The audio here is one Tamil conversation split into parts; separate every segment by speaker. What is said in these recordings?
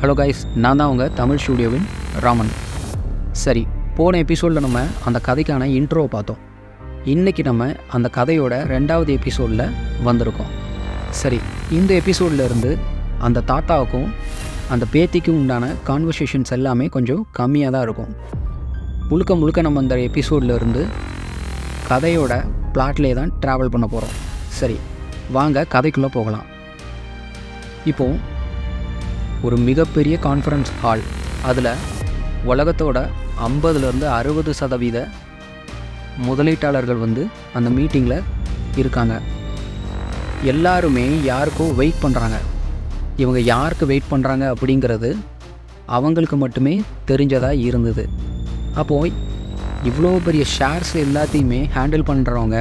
Speaker 1: ஹலோ கைஸ் நான் தான் உங்கள் தமிழ் ஸ்டூடியோவின் ராமன். சரி போன எபிசோடில் நம்ம அந்த கதைக்கான இன்ட்ரோவை பார்த்தோம். இன்றைக்கி நம்ம அந்த கதையோட ரெண்டாவது எபிசோடில் வந்திருக்கோம். சரி இந்த எபிசோட்லேருந்து அந்த தாத்தாவுக்கும் அந்த பேத்திக்கும் உண்டான கான்வர்சேஷன்ஸ் எல்லாமே கொஞ்சம் கம்மியாக தான் இருக்கும். முழுக்க முழுக்க நம்ம அந்த எபிசோட்லேருந்து கதையோட பிளாட்லேயே தான் ட்ராவல் பண்ண போகிறோம் சரி வாங்க கதைக்குள்ளே போகலாம். இப்போது ஒரு மிகப்பெரிய கான்ஃபரன்ஸ் ஹால் அதில் உலகத்தோட ஐம்பதுலேருந்து அறுபது சதவீத முதலீட்டாளர்கள் வந்து அந்த மீட்டிங்கில் இருக்காங்க. எல்லாருமே யாருக்கோ வெயிட் பண்ணுறாங்க இவங்க யாருக்கு வெயிட் பண்ணுறாங்க அப்படிங்கிறது அவங்களுக்கு மட்டுமே தெரிஞ்சதாக இருந்தது. அப்போது இவ்வளோ பெரிய ஷேர்ஸ் எல்லாத்தையுமே ஹேண்டில் பண்ணுறவங்க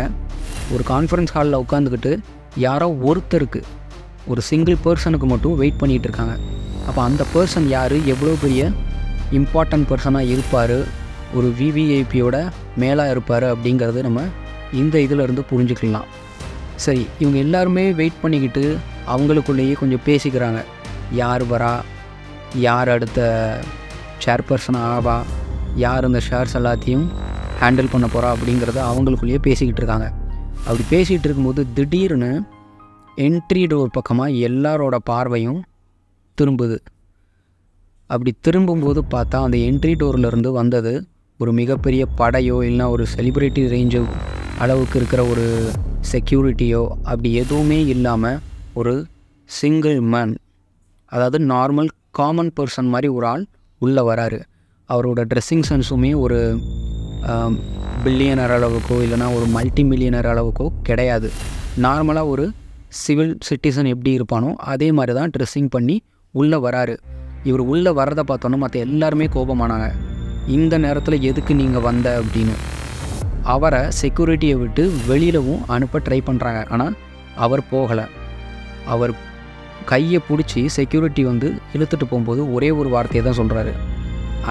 Speaker 1: ஒரு கான்ஃபரன்ஸ் ஹாலில் உட்காந்துக்கிட்டு யாரோ ஒருத்தருக்கு ஒரு சிங்கிள் பர்சனுக்கு மட்டும் வெயிட் பண்ணிகிட்டு இருக்காங்க. அப்போ அந்த பர்சன் யார்? எவ்வளோ பெரிய இம்பார்ட்டன்ட் பர்சனாக இருப்பார்? ஒரு விவிஐபியோட மேலாக இருப்பார் அப்படிங்கிறத நம்ம இந்த இதிலிருந்து புரிஞ்சுக்கலாம். சரி இவங்க எல்லாருமே வெயிட் பண்ணிக்கிட்டு அவங்களுக்குள்ளேயே கொஞ்சம் பேசிக்கிறாங்க. யார் வரா? யார் அடுத்த சேர்பர்சன் ஆவா? யார் இந்த ஷேர்ஸ் எல்லாத்தையும் ஹேண்டில் பண்ண போகிறா அப்படிங்கிறத அவங்களுக்குள்ளேயே பேசிக்கிட்டு இருக்காங்க. அப்படி பேசிகிட்டு இருக்கும்போது திடீர்னு என்ட்ரி டோர் பக்கமாக எல்லாரோட பார்வையும் திரும்புது. அப்படி திரும்பும்போது பார்த்தா அந்த என்ட்ரி டோர்லேருந்து வந்தது ஒரு மிகப்பெரிய படையோ இல்லைனா ஒரு செலிப்ரிட்டி ரேஞ்சு அளவுக்கு இருக்கிற ஒரு செக்யூரிட்டியோ அப்படி எதுவுமே இல்லாமல் ஒரு சிங்கிள் மேன் அதாவது நார்மல் காமன் பர்சன் மாதிரி ஒரு ஆள் உள்ளே வராரு. அவரோட ட்ரெஸ்ஸிங் சென்ஸுமே ஒரு பில்லியனர் அளவுக்கோ இல்லைனா ஒரு மல்டி மில்லியனர் அளவுக்கோ கிடையாது. நார்மலாக ஒரு சிவில் சிட்டிசன் எப்படி இருப்பானோ அதே மாதிரி தான் ட்ரெஸ்ஸிங் பண்ணி உள்ளே வராரு. இவர் உள்ளே வரதை பார்த்தோன்னா மற்ற எல்லாருமே கோபமானாங்க. இந்த நேரத்தில் எதுக்கு நீங்கள் வந்த அப்படின்னு. அவரை செக்யூரிட்டியை விட்டு வெளியிலவும் அனுப்ப ட்ரை பண்ணுறாங்க ஆனால் அவர் போகலை. அவர் கையை பிடிச்சி செக்யூரிட்டி வந்து இழுத்துட்டு போகும்போது ஒரே ஒரு வார்த்தையை தான் சொல்கிறாரு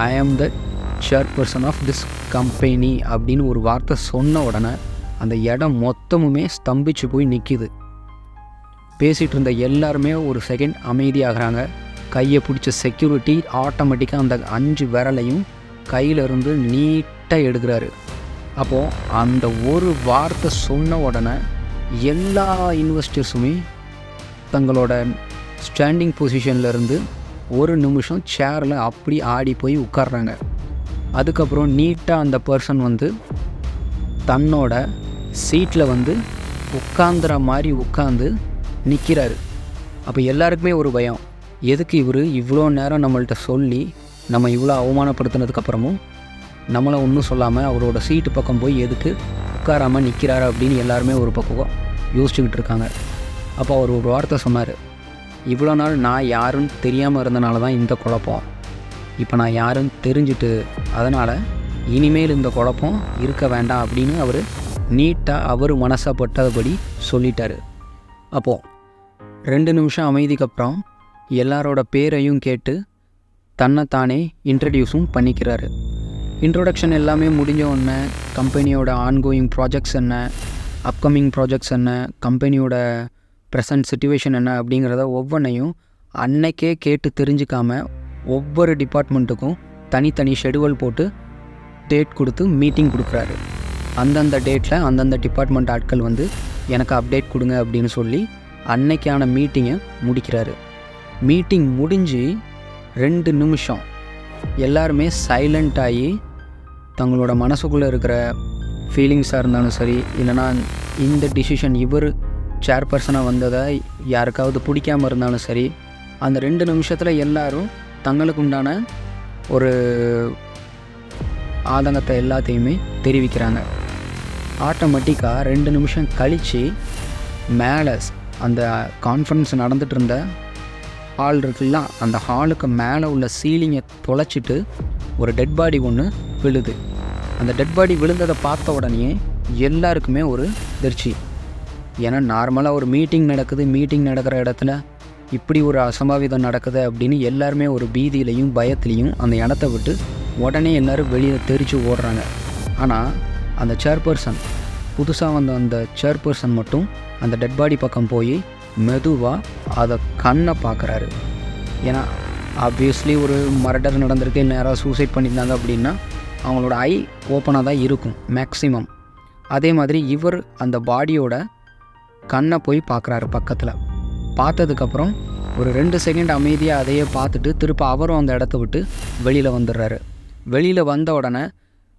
Speaker 1: I am the chairperson of this company அப்படின்னு ஒரு வார்த்தை சொன்ன உடனே அந்த இடம் மொத்தமுமே ஸ்தம்பிச்சு போய் நிற்கிது பேசிகிட்டு இருந்த எல்லாருமே ஒரு செகண்ட் அமைதியாகிறாங்க. கையை பிடிச்ச செக்யூரிட்டி ஆட்டோமேட்டிக்காக அந்த அஞ்சு விரலையும் கையிலிருந்து நீட்டாக எடுக்கிறாரு. அப்போது அந்த ஒரு வார்த்தை சொன்ன உடனே எல்லா இன்வெஸ்டர்ஸுமே தங்களோட ஸ்டாண்டிங் பொசிஷன்லேருந்து ஒரு நிமிஷம் சேரில் அப்படி ஆடி போய் உட்காடுறாங்க அதுக்கப்புறம் நீட்டாக அந்த பர்சன் வந்து தன்னோட சீட்டில் வந்து உட்காந்துற மாதிரி உட்காந்து நிற்கிறாரு அப்போ எல்லாருக்குமே ஒரு பயம். எதுக்கு இவர் இவ்வளோ நேரம் நம்மள்கிட்ட சொல்லி நம்ம இவ்வளோ அவமானப்படுத்தினதுக்கப்புறமும் நம்மளை ஒன்றும் சொல்லாமல் அவரோட சீட்டு பக்கம் போய் எதுக்கு உட்காராமல் நிற்கிறாரு அப்படின்னு எல்லாருமே ஒரு பக்கம் யோசிச்சுக்கிட்டு இருக்காங்க. அப்போ அவர் ஒரு வார்த்தை சொன்னார். இவ்வளோ நாள் நான் யாருன்னு தெரியாமல் இருந்தனால தான் இந்த குழப்பம். இப்போ நான் யாருன்னு தெரிஞ்சுட்டு அதனால் இனிமேல் இந்த குழப்பம் இருக்க வேண்டாம் அப்படின்னு அவர் நீட்டாக அவர் மனசப்பட்டபடி சொல்லிட்டார். அப்போது ரெண்டு நிமிஷம் அமைதிக்கு அப்புறம் எல்லாரோட பேரையும் கேட்டு தன்னைத்தானே இன்ட்ரடியூஸும் பண்ணிக்கிறாரு. இன்ட்ரொடக்ஷன் எல்லாமே முடிஞ்ச உடனே கம்பெனியோட ஆன்கோயிங் ப்ராஜெக்ட்ஸ் என்ன அப்கமிங் ப்ராஜெக்ட்ஸ் என்ன கம்பெனியோட ப்ரெசன்ட் சுச்சுவேஷன் என்ன அப்படிங்கிறத ஒவ்வொன்றையும் அன்னைக்கே கேட்டு தெரிஞ்சுக்காம ஒவ்வொரு டிபார்ட்மெண்ட்டுக்கும் தனித்தனி ஷெடியூல் போட்டு டேட் கொடுத்து மீட்டிங் கொடுக்குறாரு. அந்தந்த டேட்டில் அந்தந்த டிபார்ட்மெண்ட் ஆட்கள் வந்து எனக்கு அப்டேட் கொடுங்க அப்படின்னு சொல்லி அன்னைக்கான மீட்டிங்கை முடிக்கிறாரு. மீட்டிங் முடிஞ்சு ரெண்டு நிமிஷம். எல்லாருமே சைலண்ட் ஆகி தங்களோட மனசுக்குள்ளே இருக்கிற ஃபீலிங்ஸாக இருந்தாலும் சரி இல்லைனா இந்த டிசிஷன் இவர் சேர்பர்சனாக வந்ததை யாருக்காவது பிடிக்காமல் இருந்தாலும் சரி அந்த ரெண்டு நிமிஷத்தில் எல்லோரும் தங்களுக்கு உண்டான ஒரு ஆதங்கத்தை எல்லாத்தையுமே தெரிவிக்கிறாங்க. ஆட்டோமேட்டிக்காக ரெண்டு நிமிஷம் கழித்து மேலே அந்த கான்ஃபரன்ஸ் நடந்துகிட்டு இருந்த ஹால் இருக்குல்ல அந்த ஹாலுக்கு மேலே உள்ள சீலிங்கை தொலைச்சிட்டு ஒரு டெட் பாடி ஒன்று விழுது. அந்த டெட் பாடி விழுந்ததை பார்த்த உடனே எல்லாருக்குமே ஒரு அதிர்ச்சி. ஏன்னா நார்மலாக ஒரு மீட்டிங் நடக்குது மீட்டிங் நடக்கிற இடத்துல இப்படி ஒரு அசம்பாவிதம் நடக்குது அப்படின்னு எல்லாருமே ஒரு பீதியிலையும் பயத்துலேயும் அந்த இடத்த விட்டு உடனே எல்லோரும் வெளியே தெரித்து ஓடுறாங்க. ஆனால் அந்த சேர்பர்சன் புதுசாக வந்த அந்த சேர்பர்சன் மட்டும் அந்த டெட் பாடி பக்கம் போய் மெதுவாக அதை கண்ணை பார்க்குறாரு ஏன்னா ஆப்வியஸ்லி ஒரு மர்டர் நடந்திருக்கு இல்லை யாராவது சூசைட் பண்ணியிருந்தாங்க அப்படின்னா அவங்களோட ஐ ஓப்பனாக தான் இருக்கும் மேக்ஸிமம் அதே மாதிரி இவர் அந்த பாடியோட கண்ணை போய் பார்க்குறாரு பக்கத்தில். பார்த்ததுக்கப்புறம் ஒரு ரெண்டு செகண்ட் அமைதியாக அதையே பார்த்துட்டு திருப்ப அவரும் அந்த இடத்த விட்டு வெளியில் வந்துடுறாரு. வெளியில் வந்த உடனே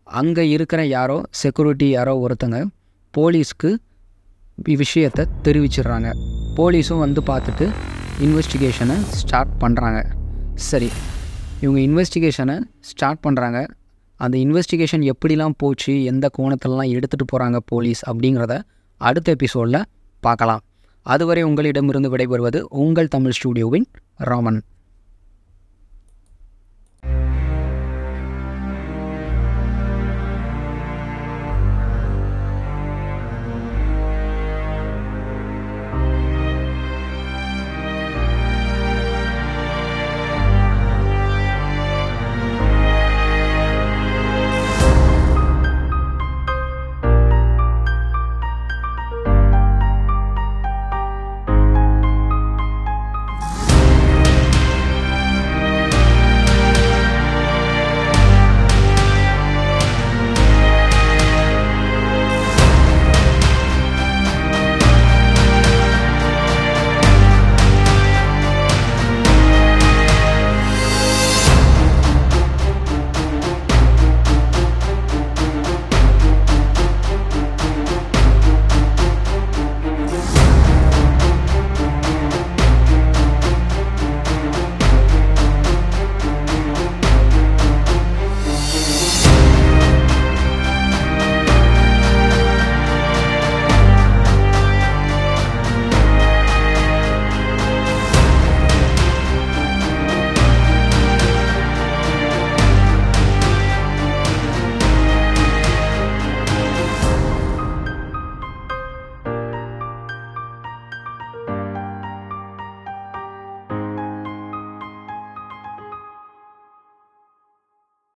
Speaker 1: அங்கே இருக்கிற யாரோ செக்யூரிட்டி யாரோ ஒருத்தங்க போலீஸ்க்கு விஷயத்தை தெரிவிச்சிடுறாங்க. போலீஸும் வந்து பார்த்துட்டு இன்வெஸ்டிகேஷனை ஸ்டார்ட் பண்ணுறாங்க சரி இவங்க இன்வெஸ்டிகேஷனை ஸ்டார்ட் பண்ணுறாங்க அந்த இன்வெஸ்டிகேஷன் எப்படிலாம் போச்சு எந்த கோணத்திலலாம் எடுத்துகிட்டு போகிறாங்க போலீஸ் அப்படிங்கிறத அடுத்த எபிசோடில் பார்க்கலாம். அதுவரை உங்களிடமிருந்து விடைபெறுவது உங்கள் தமிழ் ஸ்டூடியோவின் ராமன்.